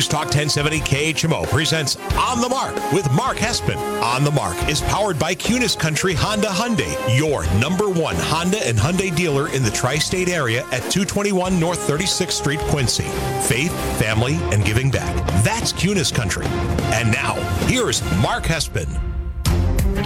News Talk 1070 KHMO presents On the Mark with Mark Hespen. On the Mark is powered by Kunes Country Honda Hyundai, your number one Honda and Hyundai dealer in the tri state area at 221 North 36th Street, Quincy. Faith, family, and giving back. That's Kunes Country. And now, here's Mark Hespen.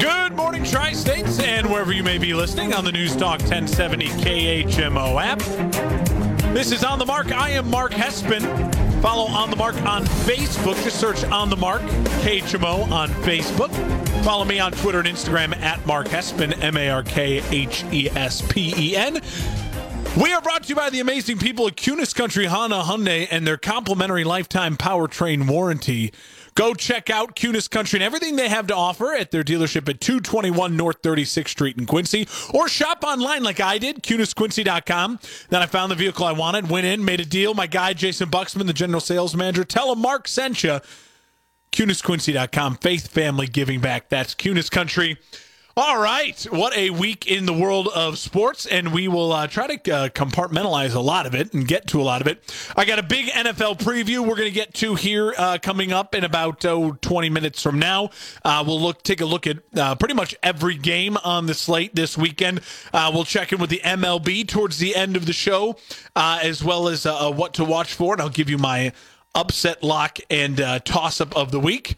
Good morning, Tri States, and wherever you may be listening on the News Talk 1070 KHMO app. This is On the Mark. I am Mark Hespen. Follow On the Mark on Facebook. Just search On the Mark, KHMO on Facebook. Follow me on Twitter and Instagram at Mark Hespen, M A R K H E S P E N. We are brought to you by the amazing people at Kunes Country Honda Hyundai and their complimentary lifetime powertrain warranty. Go check out Kunes Country and everything they have to offer at their dealership at 221 North 36th Street in Quincy, or shop online like I did, kunesquincy.com. Then I found the vehicle I wanted, went in, made a deal. My guy, Jason Buxman, the general sales manager, tell him Mark sent you. KunesQuincy.com. Faith, family, giving back. That's Kunes Country. All right. What a week in the world of sports. And we will uh, try to uh, compartmentalize a lot of it and get to a lot of it. I got a big NFL preview we're going to get to here uh, coming up in about oh, 20 minutes from now. Uh, we'll look take a look at uh, pretty much every game on the slate this weekend. Uh, we'll check in with the MLB towards the end of the show, as well as what to watch for. And I'll give you my upset lock and toss up of the week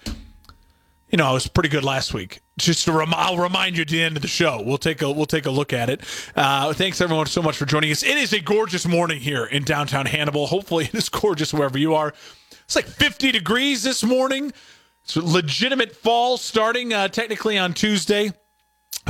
you know, I was pretty good last week. Just rem- I'll remind you at the end of the show. We'll take a we'll take a look at it. Uh, thanks everyone so much for joining us. It is a gorgeous morning here in downtown Hannibal. Hopefully, it is gorgeous wherever you are. It's like 50 degrees this morning. It's legitimate fall starting uh, technically on Tuesday.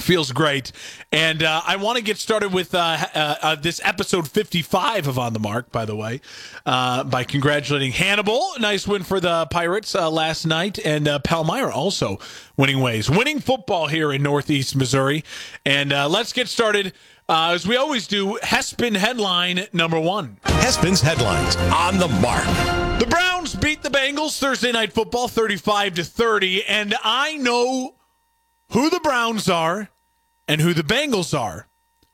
Feels great. And uh, I want to get started with uh, uh, uh, this episode 55 of On the Mark, by the way, uh, by congratulating Hannibal. Nice win for the Pirates uh, last night. And Palmyra also winning ways. Winning football here in Northeast Missouri. And let's get started. as we always do, Hespen headline number one. Hespen's headlines on the mark. The Browns beat the Bengals Thursday night football 35 to 30. And I know who the Browns are and who the Bengals are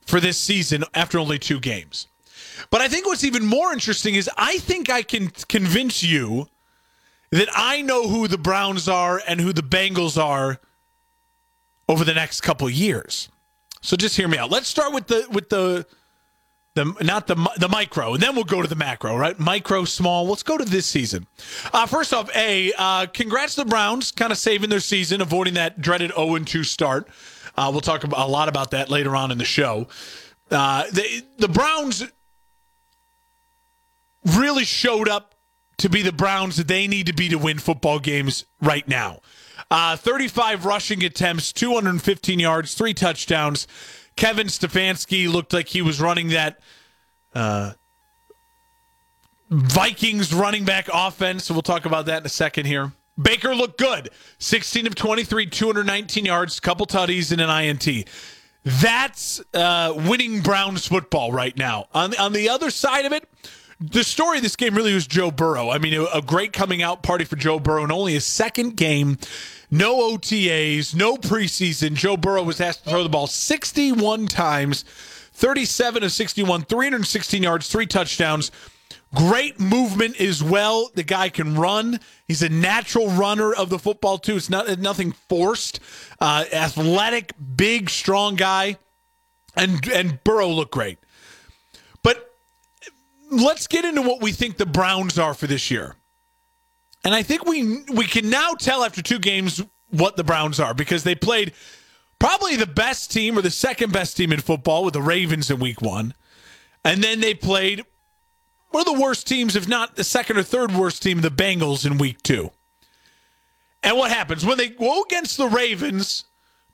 for this season after only two games. But I think what's even more interesting is I think I can convince you that I know who the Browns are and who the Bengals are over the next couple years. So just hear me out. Let's start with the with the the not the the micro, and then we'll go to the macro, right? Micro, small. Let's go to this season. Uh, first off, a uh, congrats to the Browns, kind of saving their season, avoiding that dreaded 0 2 start. Uh, we'll talk a lot about that later on in the show. Uh, the the Browns really showed up to be the Browns that they need to be to win football games right now. Uh, 35 rushing attempts, 215 yards, three touchdowns. Kevin Stefanski looked like he was running that uh, Vikings running back offense. We'll talk about that in a second here. Baker looked good 16 of 23, 219 yards, couple tutties, and an INT. That's uh, winning Browns football right now. On on the other side of it, the story of this game really was Joe Burrow. I mean, a great coming out party for Joe Burrow, and only his second game no OTAs, no preseason. Joe Burrow was asked to throw the ball 61 times, 37 of 61, 316 yards, three touchdowns. Great movement as well. The guy can run. He's a natural runner of the football too. It's not nothing forced. Uh, athletic, big, strong guy, and and Burrow looked great. But let's get into what we think the Browns are for this year. And I think we we can now tell after two games what the Browns are because they played probably the best team or the second best team in football with the Ravens in week 1. And then they played one of the worst teams if not the second or third worst team the Bengals in week 2. And what happens when they go against the Ravens?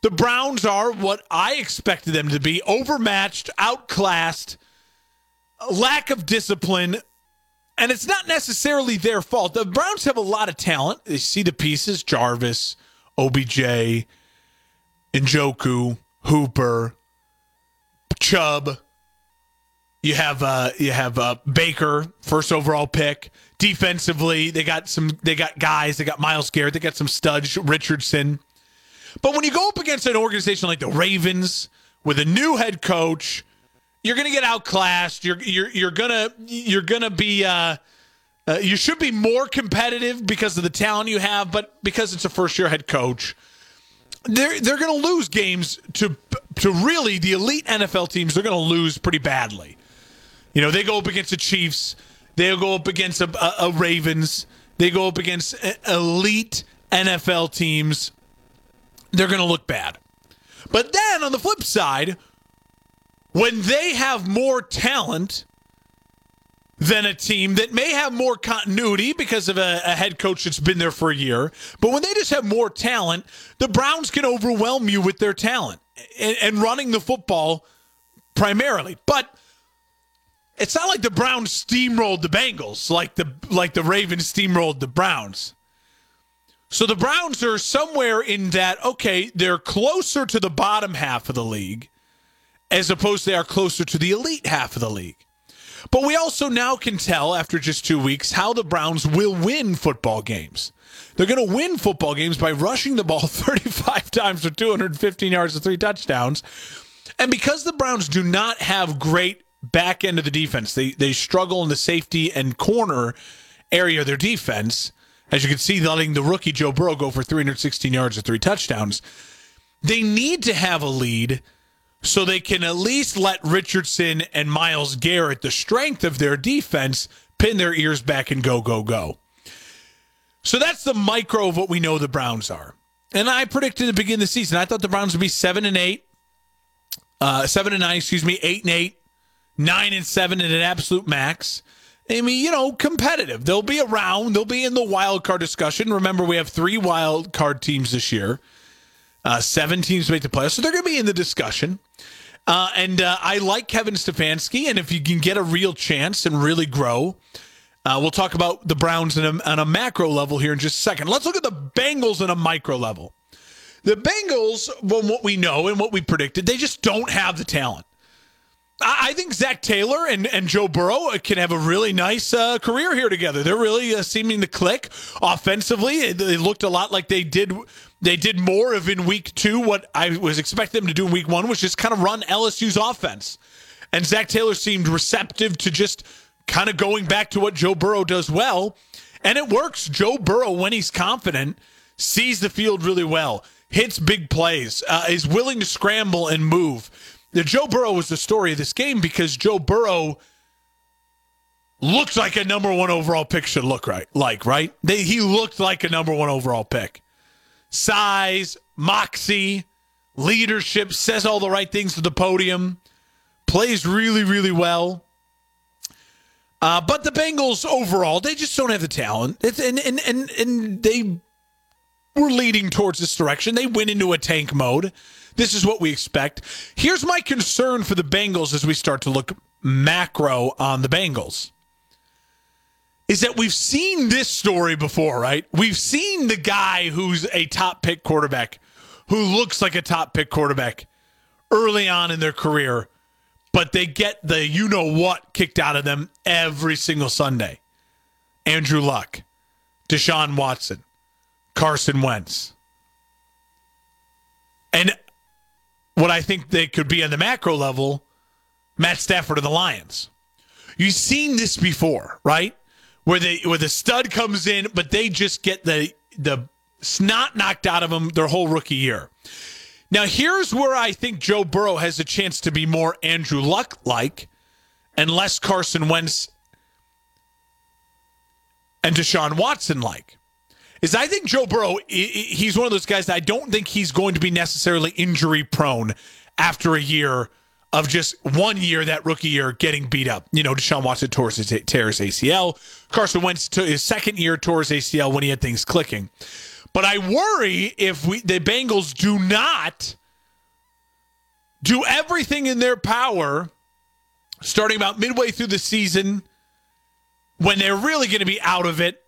The Browns are what I expected them to be overmatched, outclassed, lack of discipline, and it's not necessarily their fault. The Browns have a lot of talent. They see the pieces Jarvis, OBJ, Njoku, Hooper, Chubb. You have uh, you have uh, Baker, first overall pick. Defensively, they got some. They got guys. They got Myles Garrett. They got some studs. Richardson. But when you go up against an organization like the Ravens with a new head coach, you're going to get outclassed. You're you're you're gonna you're gonna be. Uh, uh, you should be more competitive because of the talent you have, but because it's a first year head coach, they're they're going to lose games to to really the elite NFL teams. They're going to lose pretty badly. You know, they go up against the Chiefs. They'll go up against a, a, a Ravens. They go up against elite NFL teams. They're going to look bad. But then on the flip side, when they have more talent than a team that may have more continuity because of a, a, head coach that's been there for a year, but when they just have more talent, the Browns can overwhelm you with their talent and, and running the football primarily. But it's not like the Browns steamrolled the Bengals like the like the Ravens steamrolled the Browns. So the Browns are somewhere in that okay, they're closer to the bottom half of the league as opposed they are closer to the elite half of the league. But we also now can tell after just 2 weeks how the Browns will win football games. They're going to win football games by rushing the ball 35 times for 215 yards and 3 touchdowns. And because the Browns do not have great back end of the defense. They they struggle in the safety and corner area of their defense. As you can see, letting the rookie Joe Burrow go for 316 yards and three touchdowns. They need to have a lead so they can at least let Richardson and Myles Garrett, the strength of their defense, pin their ears back and go, go, go. So that's the micro of what we know the Browns are. And I predicted at the beginning of the season, I thought the Browns would be seven and eight, uh, seven and nine, excuse me, eight and eight, nine and seven at an absolute max. I mean, you know, competitive. They'll be around. They'll be in the wild card discussion. Remember, we have three wild card teams this year. Uh, seven teams make the playoffs, so they're going to be in the discussion. Uh, and uh, I like Kevin Stefanski, and if you can get a real chance and really grow, uh, we'll talk about the Browns a, on a macro level here in just a second. Let's look at the Bengals on a micro level. The Bengals, from what we know and what we predicted, they just don't have the talent. I think Zac Taylor and, and Joe Burrow can have a really nice uh, career here together. They're really uh, seeming to click offensively. They looked a lot like they did. They did more of in week two what I was expecting them to do in week one, which is kind of run LSU's offense. And Zac Taylor seemed receptive to just kind of going back to what Joe Burrow does well. And it works. Joe Burrow, when he's confident, sees the field really well, hits big plays, uh, is willing to scramble and move the Joe Burrow was the story of this game because Joe Burrow looked like a number one overall pick should look right like right. They, he looked like a number one overall pick. Size, moxie, leadership, says all the right things to the podium, plays really really well. Uh, but the Bengals overall, they just don't have the talent, it's, and and and and they were leading towards this direction. They went into a tank mode. This is what we expect. Here's my concern for the Bengals as we start to look macro on the Bengals. Is that we've seen this story before, right? We've seen the guy who's a top pick quarterback who looks like a top pick quarterback early on in their career, but they get the you know what kicked out of them every single Sunday. Andrew Luck, Deshaun Watson, Carson Wentz. And what I think they could be on the macro level, Matt Stafford of the Lions. You've seen this before, right? Where they where the stud comes in, but they just get the the snot knocked out of them their whole rookie year. Now here's where I think Joe Burrow has a chance to be more Andrew Luck like and less Carson Wentz and Deshaun Watson like is I think Joe Burrow, he's one of those guys that I don't think he's going to be necessarily injury prone after a year of just one year, that rookie year, getting beat up. You know, Deshaun Watson tore his, tears ACL. Carson Wentz to his second year tore his ACL when he had things clicking. But I worry if we the Bengals do not do everything in their power starting about midway through the season when they're really going to be out of it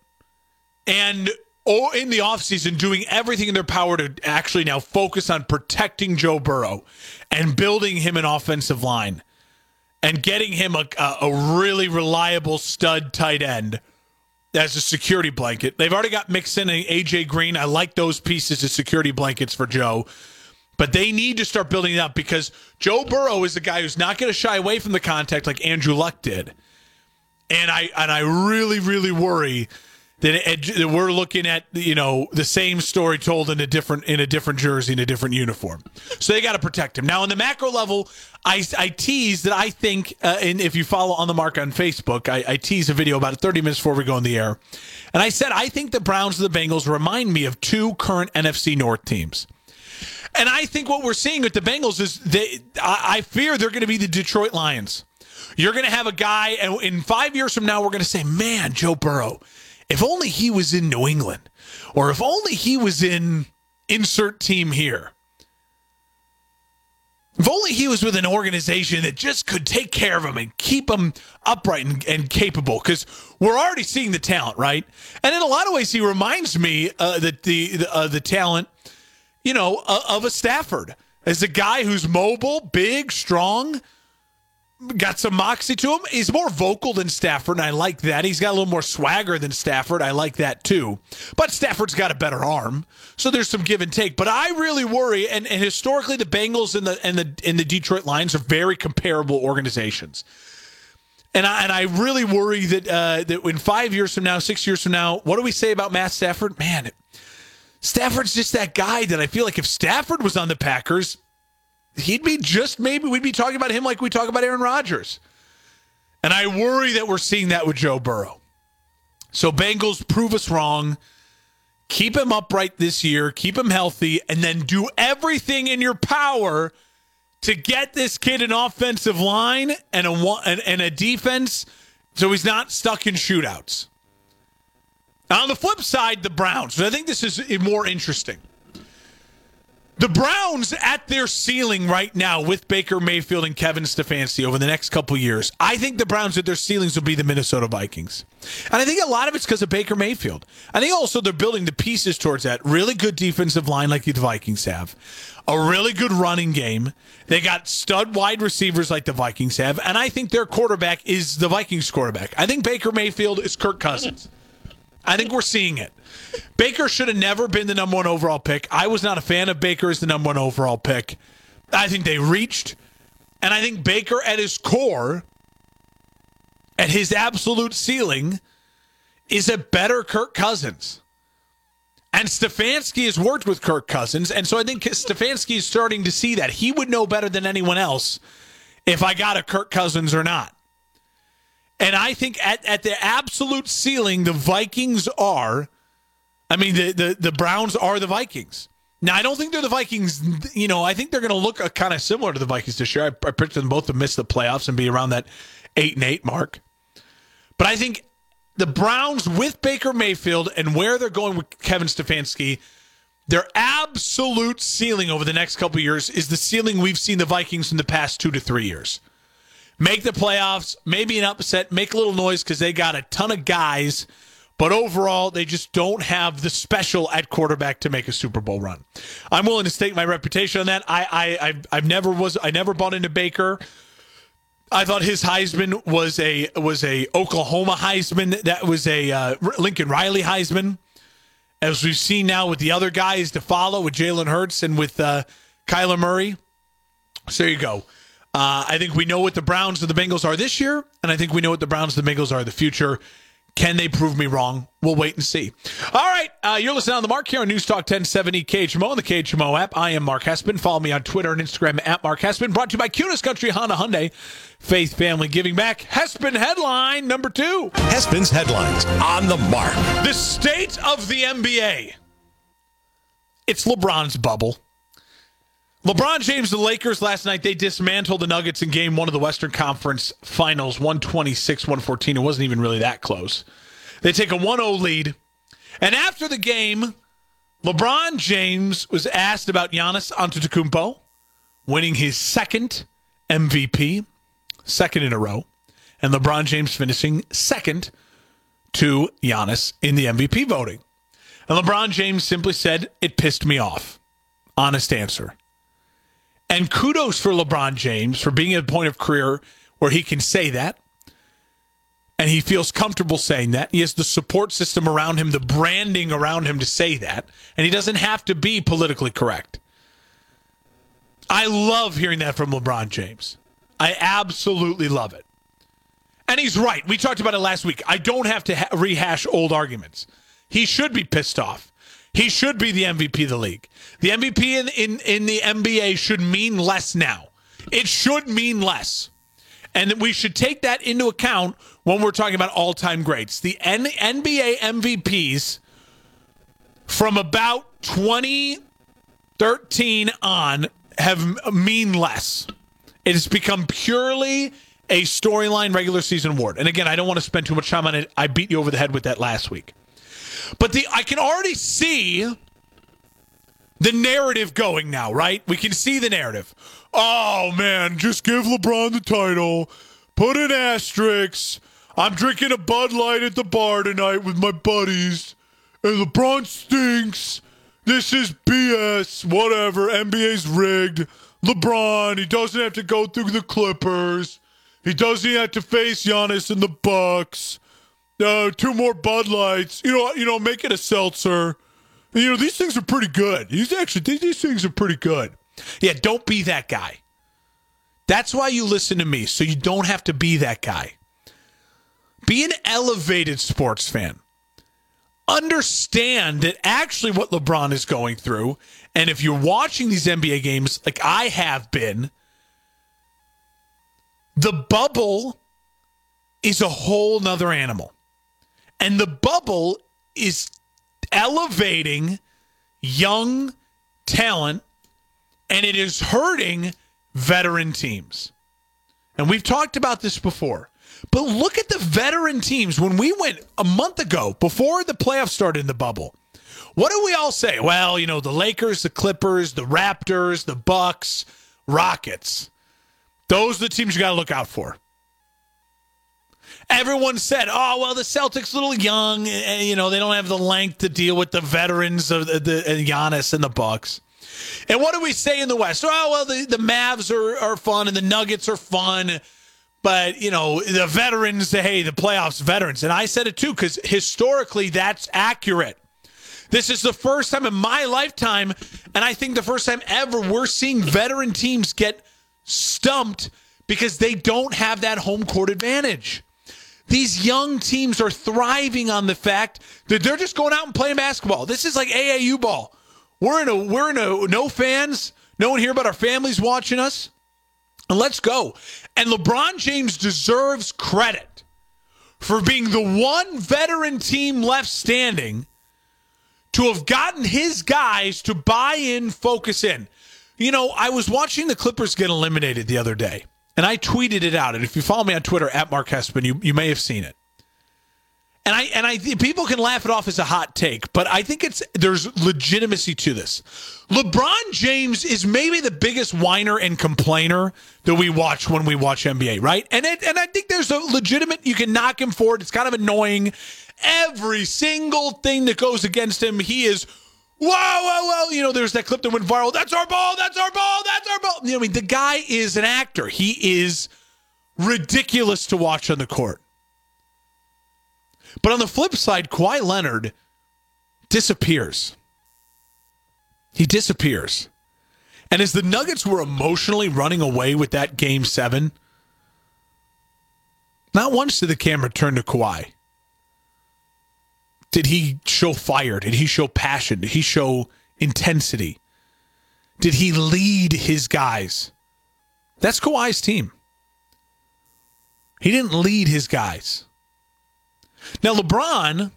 and or in the offseason doing everything in their power to actually now focus on protecting Joe Burrow and building him an offensive line and getting him a, a really reliable stud tight end as a security blanket. They've already got Mixon and AJ Green. I like those pieces as security blankets for Joe. But they need to start building it up because Joe Burrow is the guy who's not going to shy away from the contact like Andrew Luck did. And I and I really really worry that we're looking at you know the same story told in a different in a different jersey in a different uniform. So they got to protect him. Now, on the macro level, I, I tease that I think, uh, and if you follow on the mark on Facebook, I, I tease a video about 30 minutes before we go on the air, and I said I think the Browns and the Bengals remind me of two current NFC North teams. And I think what we're seeing with the Bengals is they, I, I fear they're going to be the Detroit Lions. You're going to have a guy, and in five years from now, we're going to say, man, Joe Burrow if only he was in New England, or if only he was in insert team here. If only he was with an organization that just could take care of him and keep him upright and, and capable, because we're already seeing the talent, right? And in a lot of ways, he reminds me uh, that the the, uh, the talent, you know, uh, of a Stafford as a guy who's mobile, big, strong, got some moxie to him. He's more vocal than Stafford, and I like that. He's got a little more swagger than Stafford. I like that too. But Stafford's got a better arm, so there's some give and take. But I really worry, and, and historically, the Bengals and the and the and the Detroit Lions are very comparable organizations. And I, and I really worry that uh, that in five years from now, six years from now, what do we say about Matt Stafford? Man, Stafford's just that guy that I feel like if Stafford was on the Packers, he'd be just maybe we'd be talking about him like we talk about Aaron Rodgers. And I worry that we're seeing that with Joe Burrow. So Bengals prove us wrong. Keep him upright this year, keep him healthy, and then do everything in your power to get this kid an offensive line and a and, a defense so he's not stuck in shootouts. Now, on the flip side, the Browns. I think this is more interesting. The Browns at their ceiling right now with Baker Mayfield and Kevin Stefanski over the next couple years. I think the Browns at their ceilings will be the Minnesota Vikings. And I think a lot of it's because of Baker Mayfield. I think also they're building the pieces towards that. Really good defensive line like the Vikings have. A really good running game. They got stud wide receivers like the Vikings have. And I think their quarterback is the Vikings quarterback. I think Baker Mayfield is Kirk Cousins. I think we're seeing it. Baker should have never been the number one overall pick. I was not a fan of Baker as the number one overall pick. I think they reached, and I think Baker at his core, at his absolute ceiling, is a better Kirk Cousins. And Stefanski has worked with Kirk Cousins, and so I think Stefanski is starting to see that he would know better than anyone else if I got a Kirk Cousins or not. And I think at, at the absolute ceiling, the Vikings are I mean, the, the, the Browns are the Vikings. Now, I don't think they're the Vikings. You know, I think they're going to look uh, kind of similar to the Vikings this year. I, I predict them both to miss the playoffs and be around that eight and eight mark. But I think the Browns with Baker Mayfield and where they're going with Kevin Stefanski, their absolute ceiling over the next couple years is the ceiling we've seen the Vikings in the past two to three years. Make the playoffs, maybe an upset, make a little noise because they got a ton of guys but overall, they just don't have the special at quarterback to make a Super Bowl run. I'm willing to stake my reputation on that. I, I, I've, I've never was, I never bought into Baker. I thought his Heisman was a was a Oklahoma Heisman. That was a uh, Lincoln Riley Heisman. As we've seen now with the other guys to follow, with Jalen Hurts and with uh, Kyler Murray. So there you go. Uh, I think we know what the Browns and the Bengals are this year, and I think we know what the Browns and the Bengals are in the future. Can they prove me wrong? We'll wait and see. All right, uh, you're listening on the Mark here on News Talk 1070 KHMO and the KHMO app. I am Mark Hespen. Follow me on Twitter and Instagram at Mark Hespen. Brought to you by Kunes Country Honda Hyundai. Faith Family Giving Back. Hespen headline number two. Hespen's headlines on the mark. The state of the NBA. It's LeBron's bubble. LeBron James, the Lakers last night, they dismantled the Nuggets in game one of the Western Conference Finals, 126 114. It wasn't even really that close. They take a 1 0 lead. And after the game, LeBron James was asked about Giannis Antetokounmpo winning his second MVP, second in a row, and LeBron James finishing second to Giannis in the MVP voting. And LeBron James simply said, It pissed me off. Honest answer. And kudos for LeBron James for being at a point of career where he can say that. And he feels comfortable saying that. He has the support system around him, the branding around him to say that. And he doesn't have to be politically correct. I love hearing that from LeBron James. I absolutely love it. And he's right. We talked about it last week. I don't have to ha- rehash old arguments. He should be pissed off. He should be the MVP of the league. The MVP in, in, in the NBA should mean less now. It should mean less. And we should take that into account when we're talking about all time greats. The N- NBA MVPs from about 2013 on have mean less. It has become purely a storyline regular season award. And again, I don't want to spend too much time on it. I beat you over the head with that last week. But the I can already see the narrative going now, right? We can see the narrative. Oh man, just give LeBron the title. Put an asterisk. I'm drinking a Bud Light at the bar tonight with my buddies. And LeBron stinks. This is BS. Whatever. NBA's rigged. LeBron, he doesn't have to go through the Clippers. He doesn't have to face Giannis and the Bucks. Uh, two more Bud Lights. You know, you know, make it a seltzer. You know, these things are pretty good. These actually, these things are pretty good. Yeah, don't be that guy. That's why you listen to me, so you don't have to be that guy. Be an elevated sports fan. Understand that actually what LeBron is going through, and if you're watching these NBA games like I have been, the bubble is a whole nother animal. And the bubble is elevating young talent and it is hurting veteran teams. And we've talked about this before. But look at the veteran teams when we went a month ago before the playoffs started in the bubble. What do we all say? Well, you know, the Lakers, the Clippers, the Raptors, the Bucks, Rockets. Those are the teams you got to look out for. Everyone said, "Oh, well, the Celtics a little young, and, you know, they don't have the length to deal with the veterans of the, the and Giannis and the Bucks." And what do we say in the West? Oh, well, the, the Mavs are, are fun and the Nuggets are fun. But, you know, the veterans, hey, the playoffs veterans. And I said it too, because historically that's accurate. This is the first time in my lifetime, and I think the first time ever, we're seeing veteran teams get stumped because they don't have that home court advantage. These young teams are thriving on the fact that they're just going out and playing basketball. This is like AAU ball. We're in a we're in a no fans, no one here but our families watching us. And let's go. And LeBron James deserves credit for being the one veteran team left standing to have gotten his guys to buy in, focus in. You know, I was watching the Clippers get eliminated the other day, and I tweeted it out. And if you follow me on Twitter at Mark Hespen, you, you may have seen it. And I and I people can laugh it off as a hot take, but I think it's there's legitimacy to this. LeBron James is maybe the biggest whiner and complainer that we watch when we watch NBA, right? And it, and I think there's a legitimate you can knock him for it. It's kind of annoying. Every single thing that goes against him, he is whoa, whoa. You know, there's that clip that went viral. That's our ball. That's our ball. That's our ball. You know, I mean, the guy is an actor. He is ridiculous to watch on the court. But on the flip side, Kawhi Leonard disappears. He disappears. And as the Nuggets were emotionally running away with that game seven, not once did the camera turn to Kawhi. Did he show fire? Did he show passion? Did he show intensity? Did he lead his guys? That's Kawhi's team. He didn't lead his guys. Now, LeBron,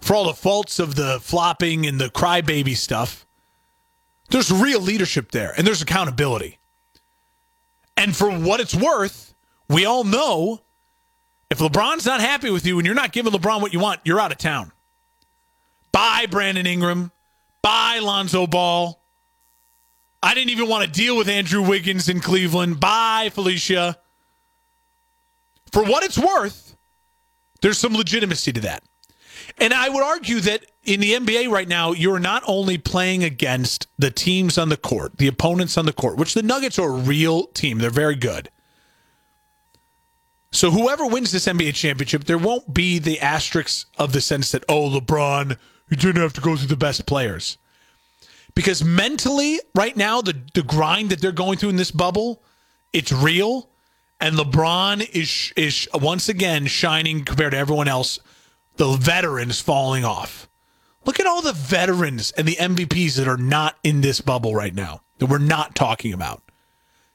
for all the faults of the flopping and the crybaby stuff, there's real leadership there and there's accountability. And for what it's worth, we all know if LeBron's not happy with you and you're not giving LeBron what you want, you're out of town. Bye, Brandon Ingram. Bye, Lonzo Ball. I didn't even want to deal with Andrew Wiggins in Cleveland. Bye, Felicia. For what it's worth, there's some legitimacy to that. And I would argue that in the NBA right now, you're not only playing against the teams on the court, the opponents on the court, which the Nuggets are a real team. They're very good. So whoever wins this NBA championship, there won't be the asterisks of the sense that, oh, LeBron, you didn't have to go through the best players. Because mentally, right now, the, the grind that they're going through in this bubble, it's real. And LeBron is is once again shining compared to everyone else. The veterans falling off. Look at all the veterans and the MVPs that are not in this bubble right now that we're not talking about.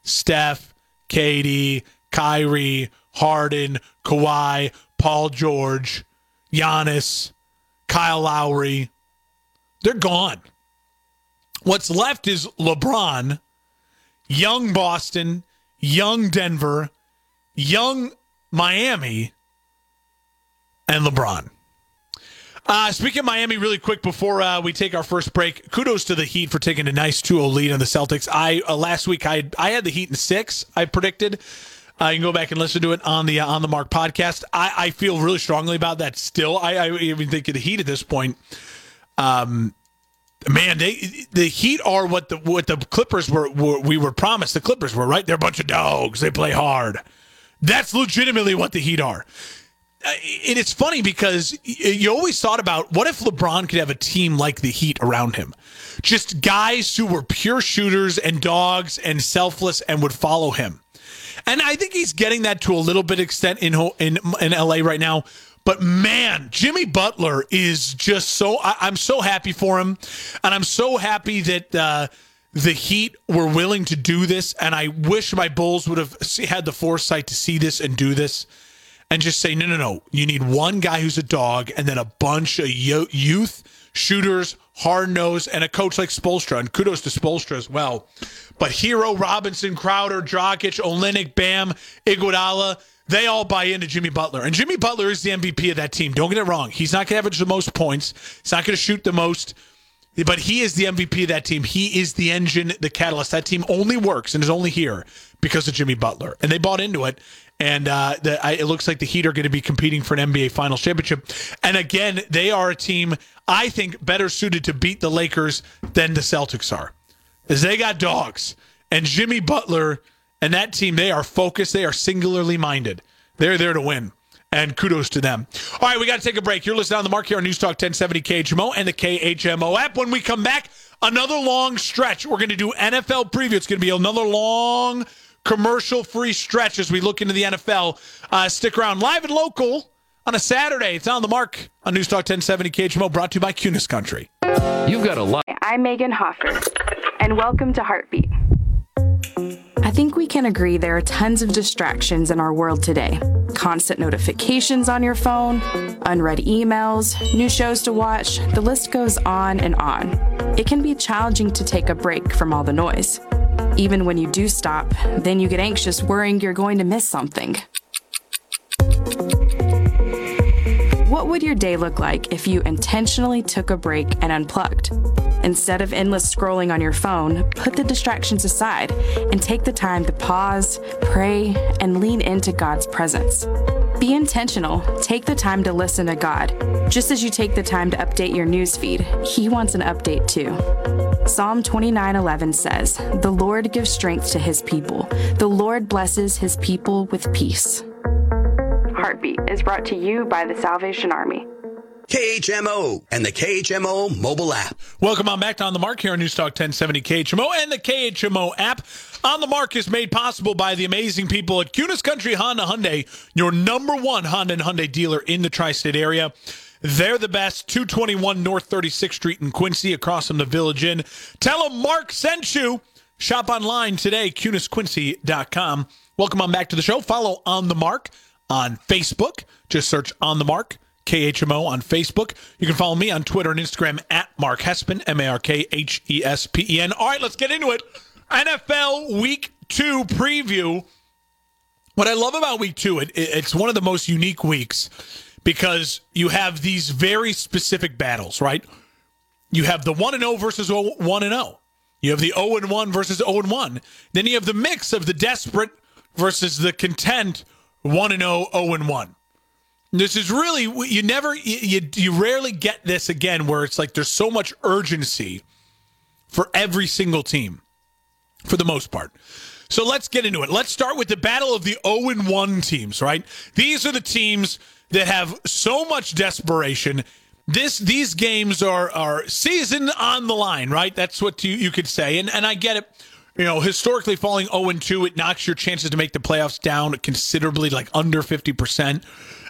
Steph, KD, Kyrie, Harden, Kawhi, Paul George, Giannis, Kyle Lowry. They're gone. What's left is LeBron, young Boston, young Denver, young Miami, and LeBron. Uh, speaking of Miami, really quick before uh, we take our first break, kudos to the Heat for taking a nice 2-0 lead on the Celtics. I uh, last week I I had the Heat in six. I predicted. Uh, you can go back and listen to it on the uh, on the Mark podcast. I, I feel really strongly about that. Still, I, I even think of the Heat at this point. Um, man, they the Heat are what the what the Clippers were, were we were promised. The Clippers were right. They're a bunch of dogs. They play hard. That's legitimately what the Heat are. Uh, and it's funny because you always thought about what if LeBron could have a team like the Heat around him, just guys who were pure shooters and dogs and selfless and would follow him. And I think he's getting that to a little bit extent in in in LA right now. But man, Jimmy Butler is just so. I, am so happy for him, and I'm so happy that uh, the Heat were willing to do this. And I wish my Bulls would have had the foresight to see this and do this, and just say, no, no, no. You need one guy who's a dog, and then a bunch of youth shooters, hard nose, and a coach like Spoelstra. And kudos to Spoelstra as well. But Herro, Robinson, Crowder, Dragic, Olynyk, Bam, Iguodala they all buy into Jimmy Butler. And Jimmy Butler is the MVP of that team. Don't get it wrong. He's not going to average the most points. He's not going to shoot the most, but he is the MVP of that team. He is the engine, the catalyst. That team only works and is only here because of Jimmy Butler. And they bought into it. And uh, the, I, it looks like the Heat are going to be competing for an NBA Finals championship. And again, they are a team I think better suited to beat the Lakers than the Celtics are, as they got dogs. And Jimmy Butler and that team, they are focused. They are singularly minded. They're there to win. And kudos to them. All right, we got to take a break. You're listening on the Mark here on News Talk 1070 KHMO and the KHMO app. When we come back, another long stretch. We're going to do NFL preview. It's going to be another long commercial free stretch as we look into the NFL. Uh, stick around live and local on a Saturday. It's on the Mark on News Talk 1070 KHMO brought to you by Kunes Country. You've got a lot. I'm Megan Hoffer, and welcome to Heartbeat. I think we can agree there are tons of distractions in our world today constant notifications on your phone, unread emails, new shows to watch, the list goes on and on. It can be challenging to take a break from all the noise. Even when you do stop, then you get anxious worrying you're going to miss something. What would your day look like if you intentionally took a break and unplugged? Instead of endless scrolling on your phone, put the distractions aside and take the time to pause, pray, and lean into God's presence. Be intentional. Take the time to listen to God. Just as you take the time to update your newsfeed, He wants an update too. Psalm 29:11 says, "The Lord gives strength to his people. The Lord blesses his people with peace." Heartbeat is brought to you by the Salvation Army. KHMO and the KHMO mobile app. Welcome on back to On the Mark here on News Talk 1070 KHMO and the KHMO app. On the Mark is made possible by the amazing people at Kunes Country Honda Hyundai, your number one Honda and Hyundai dealer in the tri-state area. They're the best. 221 North 36th Street in Quincy, across from the Village Inn. Tell them Mark sent you. Shop online today, kunesquincy.com. Welcome on back to the show. Follow On the Mark on Facebook. Just search On the Mark. KHMO on Facebook. You can follow me on Twitter and Instagram at Mark Hespen, M A R K H E S P E N. All right, let's get into it. NFL Week 2 preview. What I love about Week 2, it, it's one of the most unique weeks because you have these very specific battles, right? You have the 1 and 0 versus 1 and 0. You have the 0 and 1 versus 0 and 1. Then you have the mix of the desperate versus the content 1 and 0, 0 and 1. This is really you never you you rarely get this again where it's like there's so much urgency for every single team for the most part. So let's get into it. Let's start with the battle of the 0 1 teams, right? These are the teams that have so much desperation. This these games are are season on the line, right? That's what you, you could say. And and I get it. You know, historically falling 0 2, it knocks your chances to make the playoffs down considerably, like under 50%.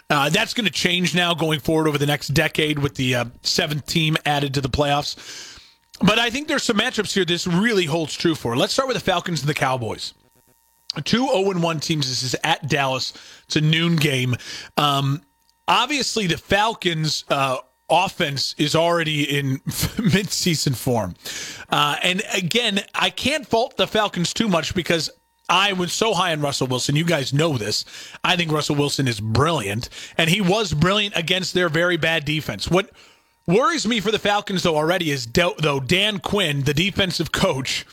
Uh, that's going to change now going forward over the next decade with the uh, seventh team added to the playoffs. But I think there's some matchups here this really holds true for. Let's start with the Falcons and the Cowboys. Two 0 1 teams. This is at Dallas. It's a noon game. Um, obviously, the Falcons. Uh, offense is already in midseason form. Uh, and again, I can't fault the Falcons too much because I was so high on Russell Wilson. You guys know this. I think Russell Wilson is brilliant, and he was brilliant against their very bad defense. What worries me for the Falcons, though, already is though Dan Quinn, the defensive coach,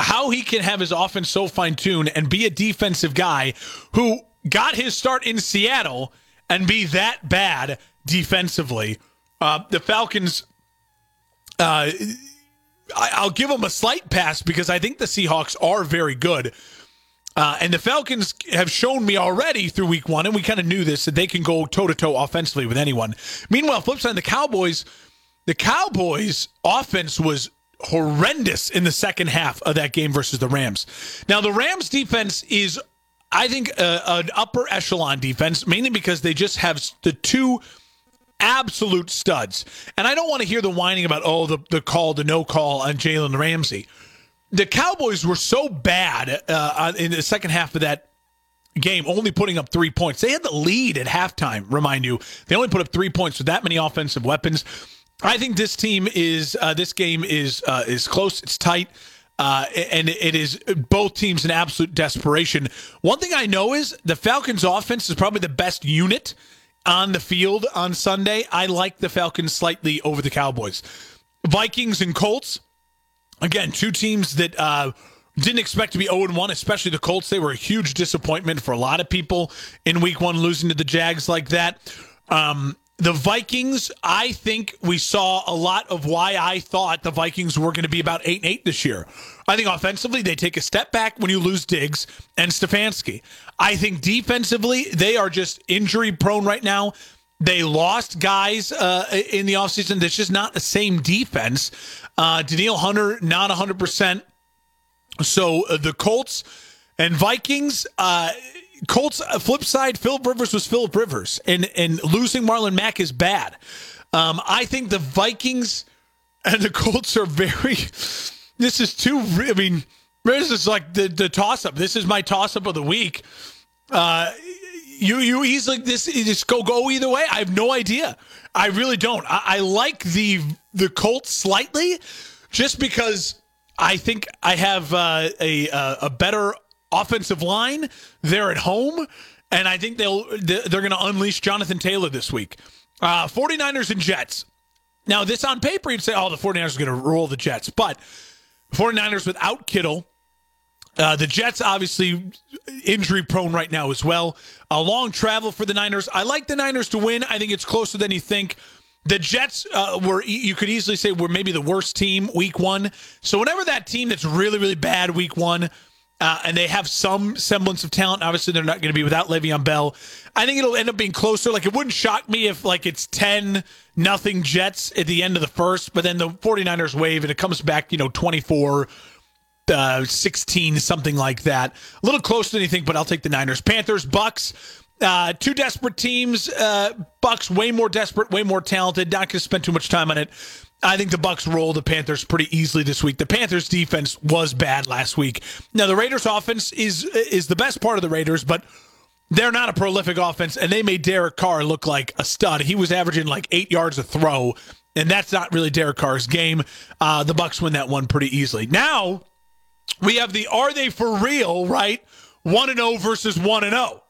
how he can have his offense so fine tuned and be a defensive guy who got his start in Seattle and be that bad defensively. Uh, the Falcons. Uh, I, will give them a slight pass because I think the Seahawks are very good. Uh, and the Falcons have shown me already through week one, and we kind of knew this, that they can go toe to toe offensively with anyone. Meanwhile, flip side, the Cowboys, the Cowboys' offense was horrendous in the second half of that game versus the Rams. Now, the Rams' defense is, I think, uh, an upper echelon defense, mainly because they just have the two absolute studs. And I don't want to hear the whining about, oh, the, the call, the no call on Jalen Ramsey the Cowboys were so bad uh, in the second half of that game, only putting up three points. They had the lead at halftime, remind you. They only put up three points with that many offensive weapons. I think this team is, uh, this game is uh, is close, it's tight. Uh, and it is both teams in absolute desperation. One thing I know is the Falcons' offense is probably the best unit on the field on Sunday. I like the Falcons slightly over the Cowboys. Vikings and Colts. Again, two teams that uh, didn't expect to be 0 1, especially the Colts. They were a huge disappointment for a lot of people in week one, losing to the Jags like that. Um, the Vikings, I think we saw a lot of why I thought the Vikings were going to be about 8 8 this year. I think offensively, they take a step back when you lose Diggs and Stefanski. I think defensively, they are just injury prone right now. They lost guys uh, in the offseason. That's just not the same defense. Uh, Danielle Hunter, not 100%. So uh, the Colts and Vikings, uh, Colts, uh, flip side, Philip Rivers was Philip Rivers. And, and losing Marlon Mack is bad. Um, I think the Vikings and the Colts are very. This is too. I mean, this is like the, the toss up. This is my toss up of the week. Uh, you you easily this just go go either way. I have no idea. I really don't. I, I like the the Colts slightly, just because I think I have uh, a a better offensive line. They're at home, and I think they'll they're going to unleash Jonathan Taylor this week. Uh, 49ers and Jets. Now, this on paper, you'd say, oh, the 49ers are going to roll the Jets. But 49ers without Kittle, uh, the Jets obviously injury prone right now as well. A long travel for the Niners. I like the Niners to win. I think it's closer than you think. The Jets uh, were, you could easily say, were maybe the worst team week one. So, whenever that team that's really, really bad week one, uh, and they have some semblance of talent, obviously they're not going to be without Le'Veon Bell. I think it'll end up being closer. Like, it wouldn't shock me if, like, it's 10 nothing Jets at the end of the first, but then the 49ers wave and it comes back, you know, 24 uh, 16, something like that. A little closer than you think, but I'll take the Niners. Panthers, Bucks. Uh, two desperate teams. Uh, Bucks way more desperate, way more talented. Not going to spend too much time on it. I think the Bucks roll the Panthers pretty easily this week. The Panthers defense was bad last week. Now the Raiders offense is is the best part of the Raiders, but they're not a prolific offense, and they made Derek Carr look like a stud. He was averaging like eight yards a throw, and that's not really Derek Carr's game. Uh, the Bucks win that one pretty easily. Now we have the are they for real, right? 1 and 0 versus 1 and 0.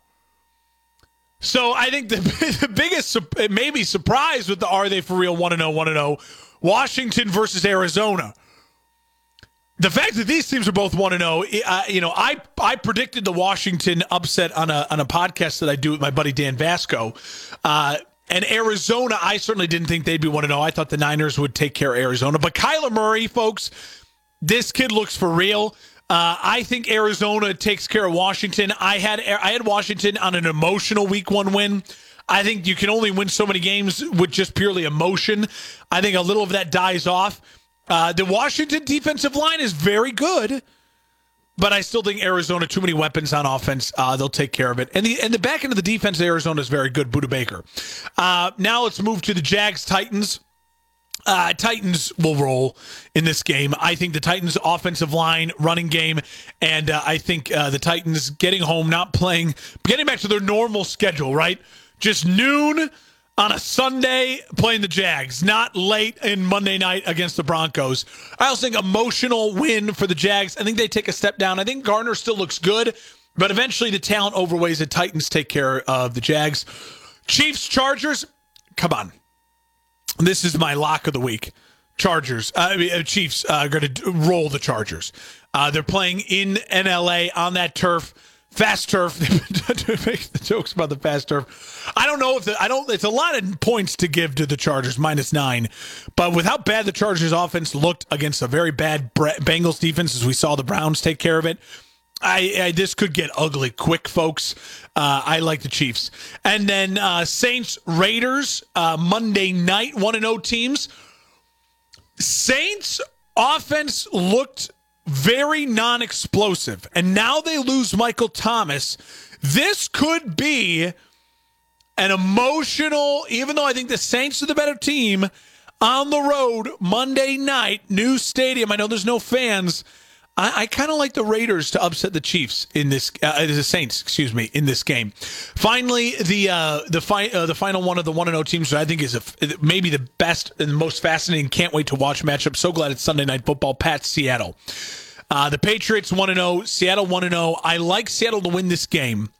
So I think the, the biggest maybe surprise with the are they for real 1 and 0 1 and 0 Washington versus Arizona. The fact that these teams are both 1 and 0, uh, you know, I I predicted the Washington upset on a on a podcast that I do with my buddy Dan Vasco. Uh, and Arizona, I certainly didn't think they'd be 1 0. I thought the Niners would take care of Arizona. But Kyler Murray, folks, this kid looks for real. Uh, I think Arizona takes care of Washington. I had I had Washington on an emotional Week One win. I think you can only win so many games with just purely emotion. I think a little of that dies off. Uh, the Washington defensive line is very good, but I still think Arizona too many weapons on offense. Uh, they'll take care of it, and the and the back end of the defense of Arizona is very good. Budda Baker. Uh, now let's move to the Jags Titans. Uh, Titans will roll in this game. I think the Titans' offensive line, running game, and uh, I think uh, the Titans getting home, not playing, getting back to their normal schedule, right? Just noon on a Sunday playing the Jags, not late in Monday night against the Broncos. I also think emotional win for the Jags. I think they take a step down. I think Gardner still looks good, but eventually the talent overweighs the Titans take care of the Jags. Chiefs, Chargers, come on this is my lock of the week. Chargers, uh, I mean, uh, Chiefs uh, are going to roll the Chargers. Uh, they're playing in NLA on that turf, fast turf. to make the jokes about the fast turf. I don't know if the, I don't. It's a lot of points to give to the Chargers, minus nine. But with how bad the Chargers offense looked against a very bad Bengals defense, as we saw the Browns take care of it, I, I, this could get ugly quick, folks. Uh, I like the Chiefs, and then uh, Saints Raiders uh, Monday night one and zero oh teams. Saints offense looked very non-explosive, and now they lose Michael Thomas. This could be an emotional, even though I think the Saints are the better team on the road Monday night, new stadium. I know there's no fans I, I kind of like the Raiders to upset the Chiefs in this, uh, the Saints, excuse me, in this game. Finally, the uh, the fi- uh, the final one of the one and zero oh teams that I think is maybe the best and most fascinating. Can't wait to watch matchup. So glad it's Sunday night football. Pat Seattle. Uh, the Patriots 1 0, Seattle 1 0. I like Seattle to win this game.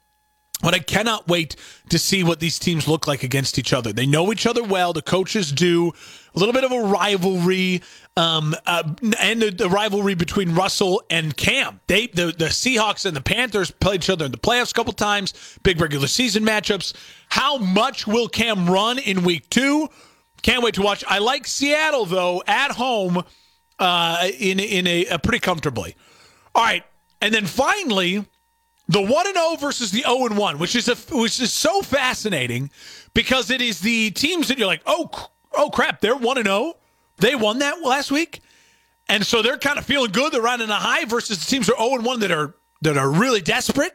But I cannot wait to see what these teams look like against each other. They know each other well. The coaches do. A little bit of a rivalry, um, uh, and the, rivalry between Russell and Cam. They the, the Seahawks and the Panthers played each other in the playoffs a couple times. Big regular season matchups. How much will Cam run in Week Two? Can't wait to watch. I like Seattle though at home, uh, in in a, a pretty comfortably. All right, and then finally the 1 and 0 versus the 0 and 1, which is a which is so fascinating because it is the teams that you're like, "Oh, oh crap, they're 1 and 0. They won that last week." And so they're kind of feeling good. They're riding a high versus the teams that are 0 and 1 that are that are really desperate.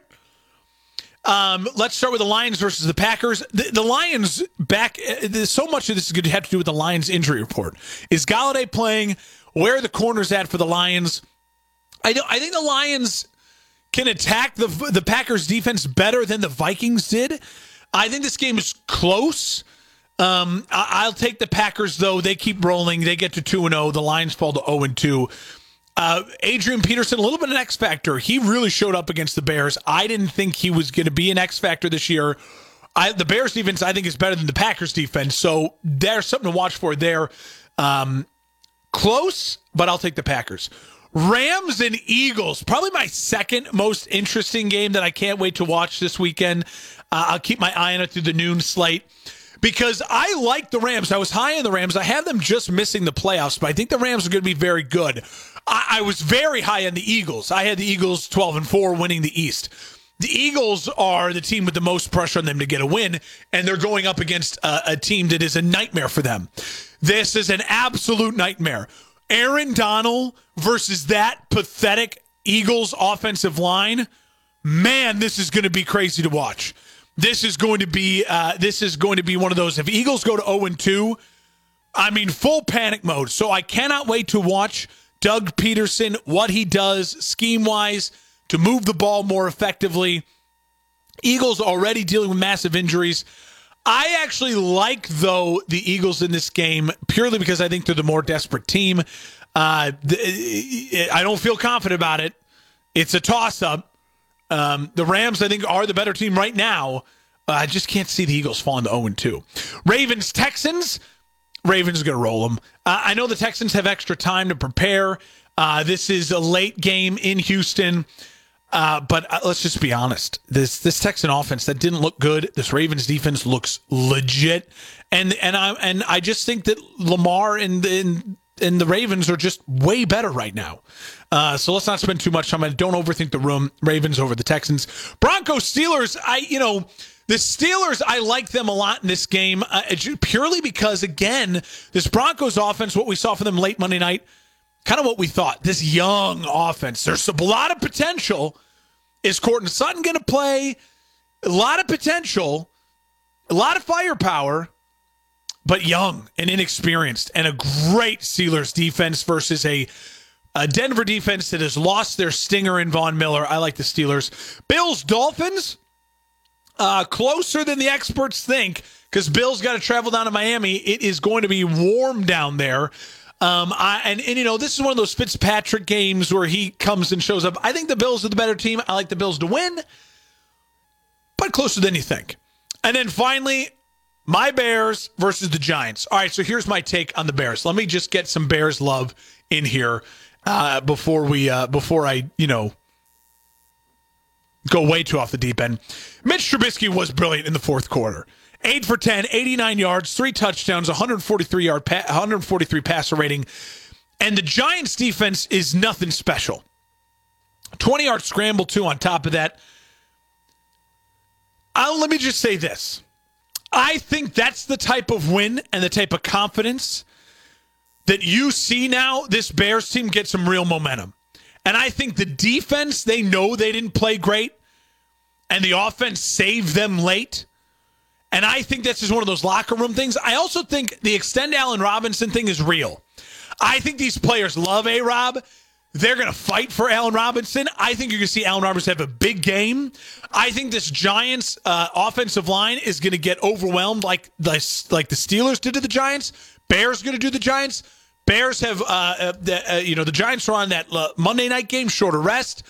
Um, let's start with the Lions versus the Packers. The, the Lions back. Uh, so much of this is going to have to do with the Lions injury report. Is Golladay playing? Where are the corners at for the Lions? I don't. I think the Lions can attack the the Packers defense better than the Vikings did. I think this game is close. Um, I, will take the Packers though. They keep rolling. They get to two and zero. Oh. The Lions fall to zero and two. Uh, Adrian Peterson, a little bit of an X factor. He really showed up against the Bears. I didn't think he was going to be an X factor this year. I, the Bears defense, I think, is better than the Packers defense. So there's something to watch for there. Um, close, but I'll take the Packers. Rams and Eagles, probably my second most interesting game that I can't wait to watch this weekend. Uh, I'll keep my eye on it through the noon slate because I like the Rams. I was high on the Rams. I have them just missing the playoffs, but I think the Rams are going to be very good. I, I was very high on the Eagles. I had the Eagles 12 and 4 winning the East. The Eagles are the team with the most pressure on them to get a win, and they're going up against a, a team that is a nightmare for them. This is an absolute nightmare. Aaron Donald versus that pathetic Eagles offensive line, man, this is going to be crazy to watch. This is going to be uh, this is going to be one of those. If Eagles go to zero and two, I mean full panic mode. So I cannot wait to watch Doug Pederson what he does scheme wise to move the ball more effectively. Eagles already dealing with massive injuries. I actually like though the Eagles in this game purely because I think they're the more desperate team. Uh, I don't feel confident about it. It's a toss up. Um, the Rams, I think, are the better team right now. Uh, I just can't see the Eagles falling to 0 2. Ravens, Texans. Ravens going to roll them. Uh, I know the Texans have extra time to prepare. Uh, this is a late game in Houston. Uh, but uh, let's just be honest. This this Texan offense that didn't look good. This Ravens defense looks legit, and and I and I just think that Lamar and, and and the Ravens are just way better right now. Uh, so let's not spend too much time on. Don't overthink the room. Ravens over the Texans. Broncos Steelers. I you know the Steelers. I like them a lot in this game uh, purely because again this Broncos offense. What we saw from them late Monday night. Kind of what we thought. This young offense. There's a lot of potential. Is Courtland Sutton going to play? A lot of potential. A lot of firepower but young and inexperienced, and a great Steelers defense versus a, a Denver defense that has lost their stinger in Von Miller. I like the Steelers. Bills Dolphins, uh, closer than the experts think because Bills got to travel down to Miami. It is going to be warm down there. Um, I, and, and, you know, this is one of those Fitzpatrick games where he comes and shows up. I think the Bills are the better team. I like the Bills to win, but closer than you think. And then finally, my Bears versus the Giants. All right, so here's my take on the Bears. Let me just get some Bears love in here uh, before we uh, before I you know go way too off the deep end. Mitch Trubisky was brilliant in the fourth quarter. 8 for 10, 89 yards, 3 touchdowns, 143 yard 143 passer rating. And the Giants defense is nothing special. 20 yard scramble too on top of that. I'll, let me just say this. I think that's the type of win and the type of confidence that you see now. This Bears team get some real momentum. And I think the defense, they know they didn't play great, and the offense saved them late. And I think that's just one of those locker room things. I also think the extend Allen Robinson thing is real. I think these players love A Rob. They're going to fight for Allen Robinson. I think you're going to see Allen Robinson have a big game. I think this Giants uh, offensive line is going to get overwhelmed like the, like the Steelers did to the Giants. Bears going to do the Giants. Bears have, uh, uh, the, uh, you know, the Giants are on that uh, Monday night game, shorter rest.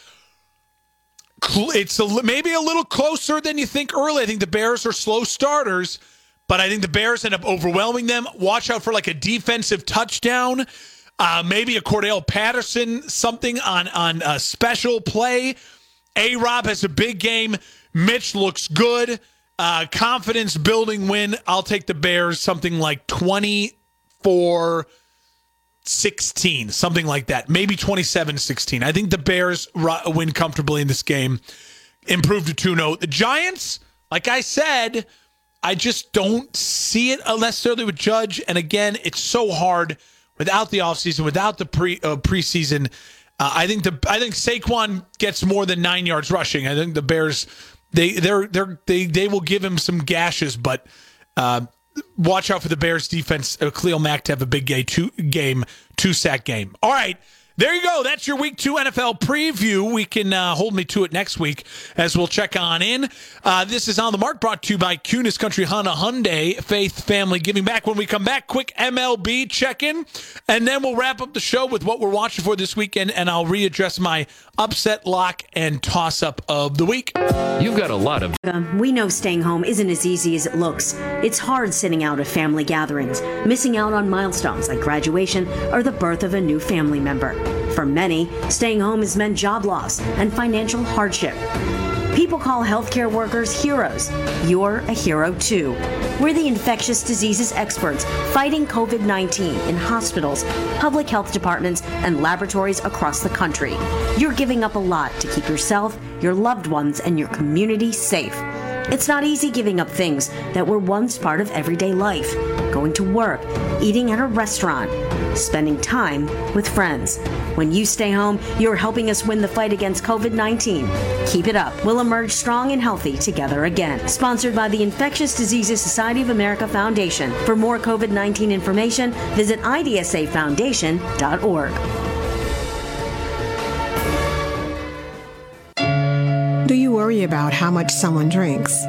It's a, maybe a little closer than you think early. I think the Bears are slow starters, but I think the Bears end up overwhelming them. Watch out for like a defensive touchdown uh, maybe a Cordarrelle Patterson, something on on a special play. A Rob has a big game. Mitch looks good. Uh, confidence building win. I'll take the Bears something like 24 16, something like that. Maybe 27 16. I think the Bears win comfortably in this game, improve to 2 0. The Giants, like I said, I just don't see it necessarily with Judge. And again, it's so hard without the offseason, without the pre uh, preseason. Uh, I think the I think Saquon gets more than nine yards rushing. I think the Bears they they're they're they they will give him some gashes, but uh, watch out for the Bears defense. Uh, Khalil Mack to have a big two game two sack game. All right. There you go. That's your week two NFL preview. We can uh, hold me to it next week as we'll check on in. Uh, this is on the mark brought to you by Kunes Country Honda Hyundai Faith Family Giving Back. When we come back, quick MLB check in, and then we'll wrap up the show with what we're watching for this weekend, and I'll readdress my upset lock and toss up of the week. You've got a lot of. We know staying home isn't as easy as it looks. It's hard sitting out at family gatherings, missing out on milestones like graduation or the birth of a new family member. For many, staying home has meant job loss and financial hardship. People call healthcare workers heroes. You're a hero too. We're the infectious diseases experts fighting COVID 19 in hospitals, public health departments, and laboratories across the country. You're giving up a lot to keep yourself, your loved ones, and your community safe. It's not easy giving up things that were once part of everyday life going to work, eating at a restaurant, spending time with friends. When you stay home, you're helping us win the fight against COVID 19. Keep it up. We'll emerge strong and healthy together again. Sponsored by the Infectious Diseases Society of America Foundation. For more COVID 19 information, visit idsafoundation.org. Do you worry about how much someone drinks?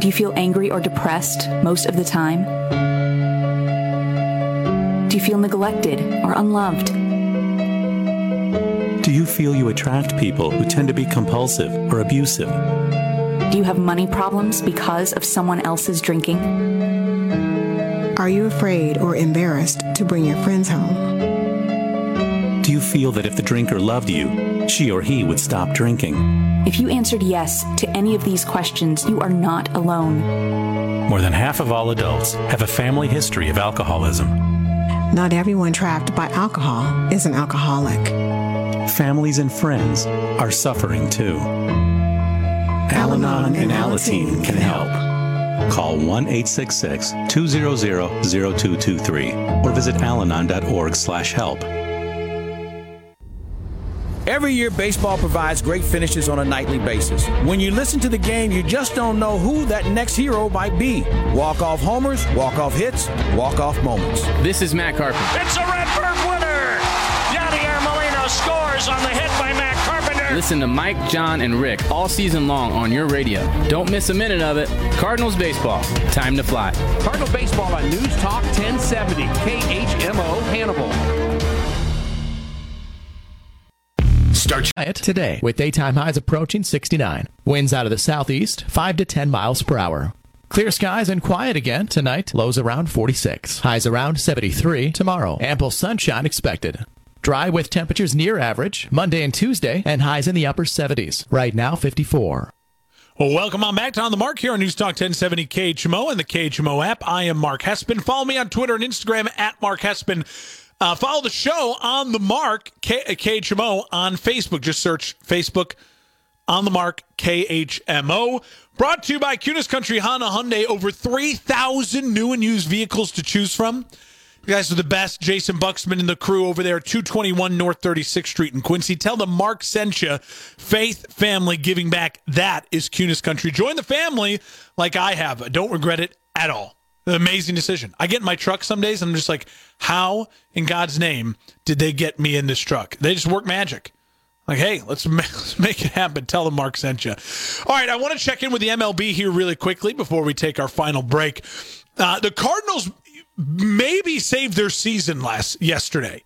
Do you feel angry or depressed most of the time? Do you feel neglected or unloved? Do you feel you attract people who tend to be compulsive or abusive? Do you have money problems because of someone else's drinking? Are you afraid or embarrassed to bring your friends home? Do you feel that if the drinker loved you, she or he would stop drinking? If you answered yes to any of these questions, you are not alone. More than half of all adults have a family history of alcoholism. Not everyone trapped by alcohol is an alcoholic. Families and friends are suffering too. Al Anon and Alateen can help. Call 1 866 200 0223 or visit alanon.org slash help. Every year, baseball provides great finishes on a nightly basis. When you listen to the game, you just don't know who that next hero might be. Walk off homers, walk off hits, walk off moments. This is Matt Carpenter. It's a Redbird winner! Yadier Molina scores on the hit by Matt Carpenter. Listen to Mike, John, and Rick all season long on your radio. Don't miss a minute of it. Cardinals baseball. Time to fly. Cardinal baseball on News Talk 1070 KHMO Hannibal. Start it today with daytime highs approaching 69. Winds out of the southeast, 5 to 10 miles per hour. Clear skies and quiet again tonight. Lows around 46. Highs around 73 tomorrow. Ample sunshine expected. Dry with temperatures near average Monday and Tuesday and highs in the upper 70s. Right now 54. Well, welcome on back to On the Mark here on News Talk 1070 KHMO and the KHMO app. I am Mark Hespen. Follow me on Twitter and Instagram at Mark Hespen. Uh, follow the show on the Mark K- KHMO on Facebook. Just search Facebook on the Mark KHMO. Brought to you by Kunes Country Honda Hyundai. Over 3,000 new and used vehicles to choose from. You guys are the best. Jason Buxman and the crew over there, 221 North 36th Street in Quincy. Tell them Mark sent you. Faith family giving back. That is Kunes Country. Join the family like I have. Don't regret it at all. Amazing decision. I get in my truck some days and I'm just like, how in God's name did they get me in this truck? They just work magic. Like, hey, let's make, let's make it happen. Tell them Mark sent you. All right, I want to check in with the MLB here really quickly before we take our final break. Uh, the Cardinals maybe saved their season last yesterday.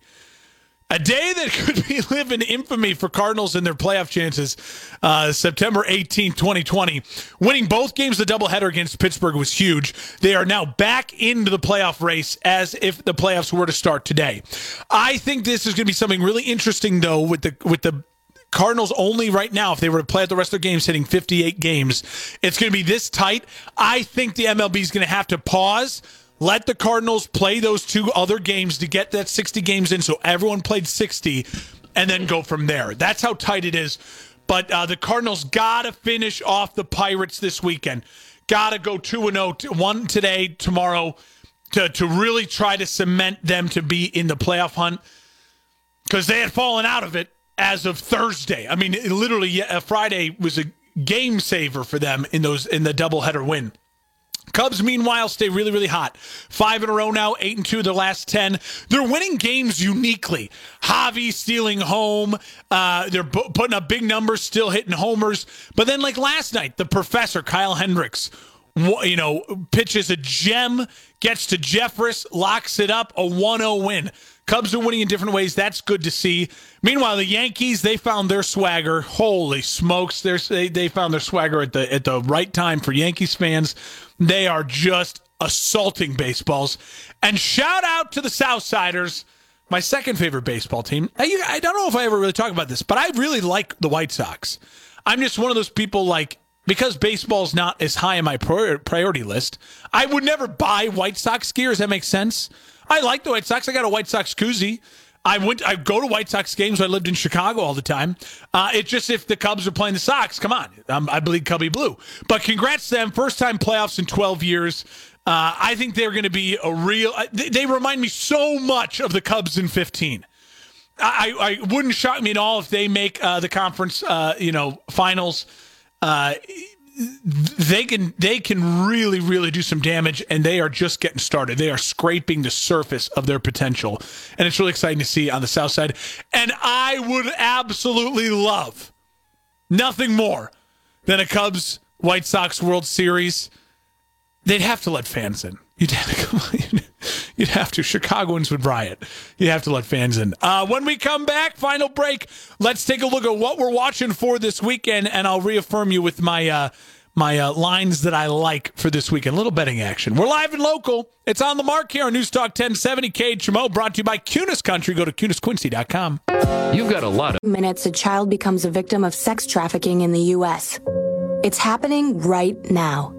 A day that could be live in infamy for Cardinals and their playoff chances. Uh, September 18, 2020. Winning both games, the doubleheader against Pittsburgh was huge. They are now back into the playoff race as if the playoffs were to start today. I think this is going to be something really interesting, though, with the with the Cardinals only right now, if they were to play out the rest of their games, hitting 58 games, it's going to be this tight. I think the MLB is going to have to pause let the Cardinals play those two other games to get that 60 games in so everyone played 60 and then go from there. That's how tight it is. But uh, the Cardinals got to finish off the Pirates this weekend. Got to go 2 0, one today, tomorrow, to, to really try to cement them to be in the playoff hunt because they had fallen out of it as of Thursday. I mean, literally, Friday was a game saver for them in those in the doubleheader win. Cubs, meanwhile, stay really, really hot. Five in a row now, eight and two their last ten. They're winning games uniquely. Javi stealing home. Uh, they're putting up big numbers, still hitting homers. But then, like last night, the professor Kyle Hendricks, you know, pitches a gem, gets to Jeffress, locks it up, a 1-0 win. Cubs are winning in different ways. That's good to see. Meanwhile, the Yankees they found their swagger. Holy smokes! they they found their swagger at the at the right time for Yankees fans. They are just assaulting baseballs. And shout out to the Southsiders, my second favorite baseball team. I, don't know if I ever really talk about this, but I really like the White Sox. I'm just one of those people like because baseball's not as high on my priority list. I would never buy White Sox gear. Does that make sense? I like the White Sox. I got a White Sox koozie. I went. I go to White Sox games. I lived in Chicago all the time. Uh, it's just if the Cubs are playing the Sox, come on, um, I believe Cubby Blue. But congrats to them, first time playoffs in 12 years. Uh, I think they're going to be a real. Uh, they, they, remind me so much of the Cubs in 15. I, I wouldn't shock me at all if they make uh, the conference, uh, you know, finals. They can they can really really do some damage and they are just getting started. They are scraping the surface of their potential. And it's really exciting to see on the south side. And i would absolutely love nothing more than a cubs white sox world series. They'd have to let fans in. You'd have to, you'd have to chicagoans would riot you'd have to let fans in uh, when we come back final break let's take a look at what we're watching for this weekend and i'll reaffirm you with my uh, my uh, lines that I like for this weekend. A little betting action. We're live and local. It's on the mark here on News Talk 1070 KHMO, brought to you by Kunes Country. Go to KunesQuincy.com. You've got a lot of minutes. A child becomes a victim of sex trafficking in the U.S. It's happening right now.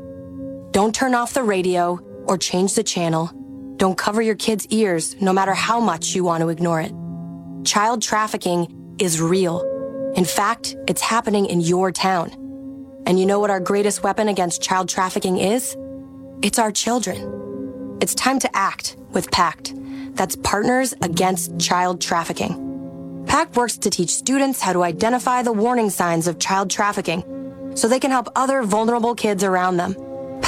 Don't turn off the radio or change the channel. Don't cover your kid's ears, no matter how much you want to ignore it. Child trafficking is real. In fact, it's happening in your town. And you know what our greatest weapon against child trafficking is? It's our children. It's time to act with PACT. That's Partners Against Child Trafficking. PACT works to teach students how to identify the warning signs of child trafficking so they can help other vulnerable kids around them.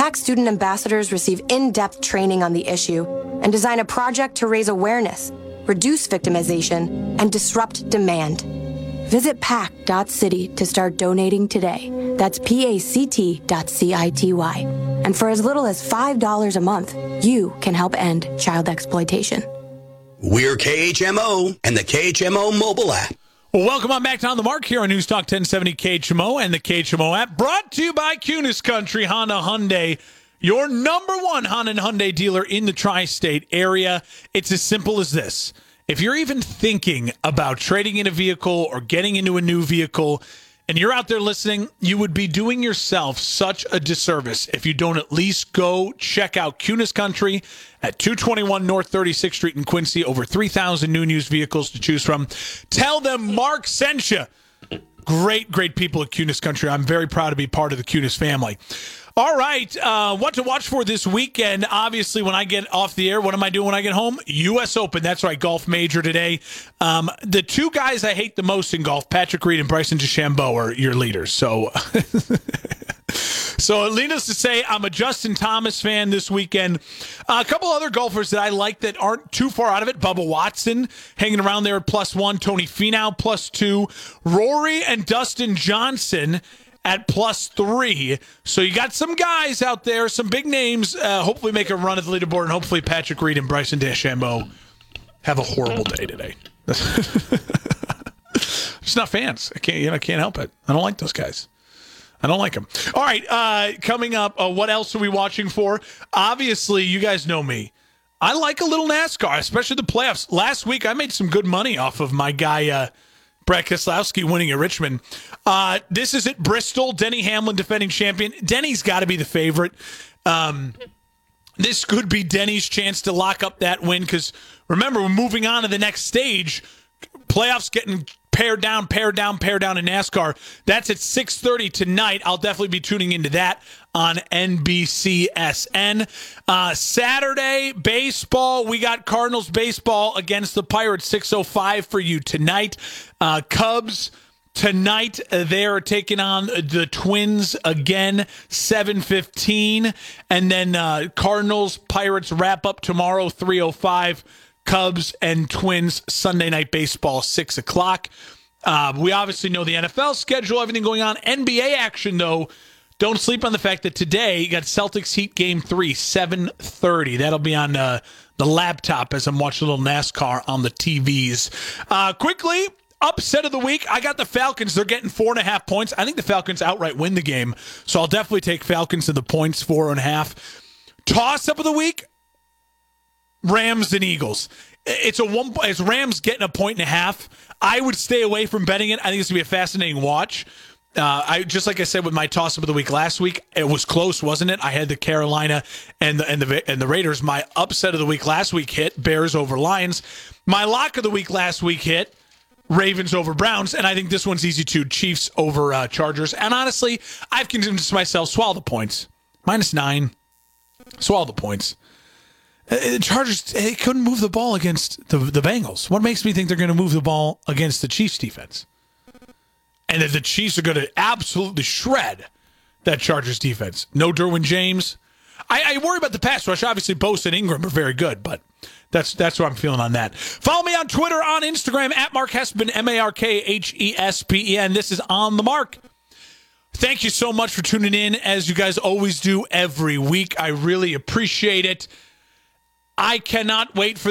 PACT student ambassadors receive in depth training on the issue and design a project to raise awareness, reduce victimization, and disrupt demand. Visit pact.city to start donating today. That's P-A-C-T dot C-I-T-Y. And for as little as $5 a month, you can help end child exploitation. We're KHMO and the KHMO mobile app. Well, welcome on back to On the Mark here on News Talk 1070 KHMO and the KHMO app. Brought to you by Kunes Country Honda Hyundai, your number one Honda and Hyundai dealer in the tri-state area. It's as simple as this. If you're even thinking about trading in a vehicle or getting into a new vehicle, and you're out there listening, you would be doing yourself such a disservice if you don't at least go check out Kunes Country at 221 North 36th Street in Quincy. Over 3,000 new and used vehicles to choose from. Tell them Mark sent you. Great, great people at Kunes Country. I'm very proud to be part of the Kunes family. All right, uh, what to watch for this weekend? Obviously, when I get off the air, what am I doing when I get home? U.S. Open. That's right, golf major today. Um, the two guys I hate the most in golf, Patrick Reed and Bryson DeChambeau, are your leaders. So. So, needless to say, I'm a Justin Thomas fan this weekend. Uh, a couple other golfers that I like that aren't too far out of it. Bubba Watson hanging around there at plus one. Tony Finau plus two. Rory and Dustin Johnson at plus three. So you got some guys out there, some big names. Uh, hopefully make a run at the leaderboard, and hopefully Patrick Reed and Bryson DeChambeau have a horrible day today. Just not fans. I can't. You know, I can't help it. I don't like those guys. I don't like them. All right, uh, coming up, uh, what else are we watching for? Obviously, you guys know me. I like a little NASCAR, especially the playoffs. Last week, I made some good money off of my guy. Uh, Brad Keselowski winning at Richmond. Uh, this is at Bristol. Denny Hamlin defending champion. Denny's got to be the favorite. Um, this could be Denny's chance to lock up that win because remember, we're moving on to the next stage. Playoffs getting pared down, pared down, pared down in NASCAR. That's at 6:30 tonight. I'll definitely be tuning into that on NBCSN. Uh, Saturday baseball, we got Cardinals baseball against the Pirates. 6:05 for you tonight. Uh, Cubs. Tonight they are taking on the Twins again, seven fifteen, and then uh, Cardinals Pirates wrap up tomorrow, three oh five. Cubs and Twins Sunday night baseball, six o'clock. Uh, we obviously know the NFL schedule, everything going on. NBA action though. Don't sleep on the fact that today you got Celtics Heat Game Three, seven thirty. That'll be on uh, the laptop as I'm watching a little NASCAR on the TVs. Uh, quickly, upset of the week. I got the Falcons. They're getting four and a half points. I think the Falcons outright win the game, so I'll definitely take Falcons to the points, four and a half. Toss up of the week. Rams and Eagles. It's a one. It's Rams getting a point and a half. I would stay away from betting it. I think it's gonna be a fascinating watch. Uh, I just like I said with my toss up of the week last week, it was close, wasn't it? I had the Carolina and the and the and the Raiders. My upset of the week last week hit Bears over Lions. My lock of the week last week hit Ravens over Browns, and I think this one's easy too. Chiefs over uh, Chargers. And honestly, I've convinced myself swallow the points minus nine. Swallow the points. Uh, the Chargers they couldn't move the ball against the the Bengals. What makes me think they're going to move the ball against the Chiefs defense? And that the Chiefs are going to absolutely shred that Chargers defense. No Derwin James. I, I worry about the pass rush. Obviously, Bosa and Ingram are very good, but that's that's what I'm feeling on that. Follow me on Twitter, on Instagram at Mark Hespen, M A R K H E S P E N. This is on the mark. Thank you so much for tuning in, as you guys always do every week. I really appreciate it. I cannot wait for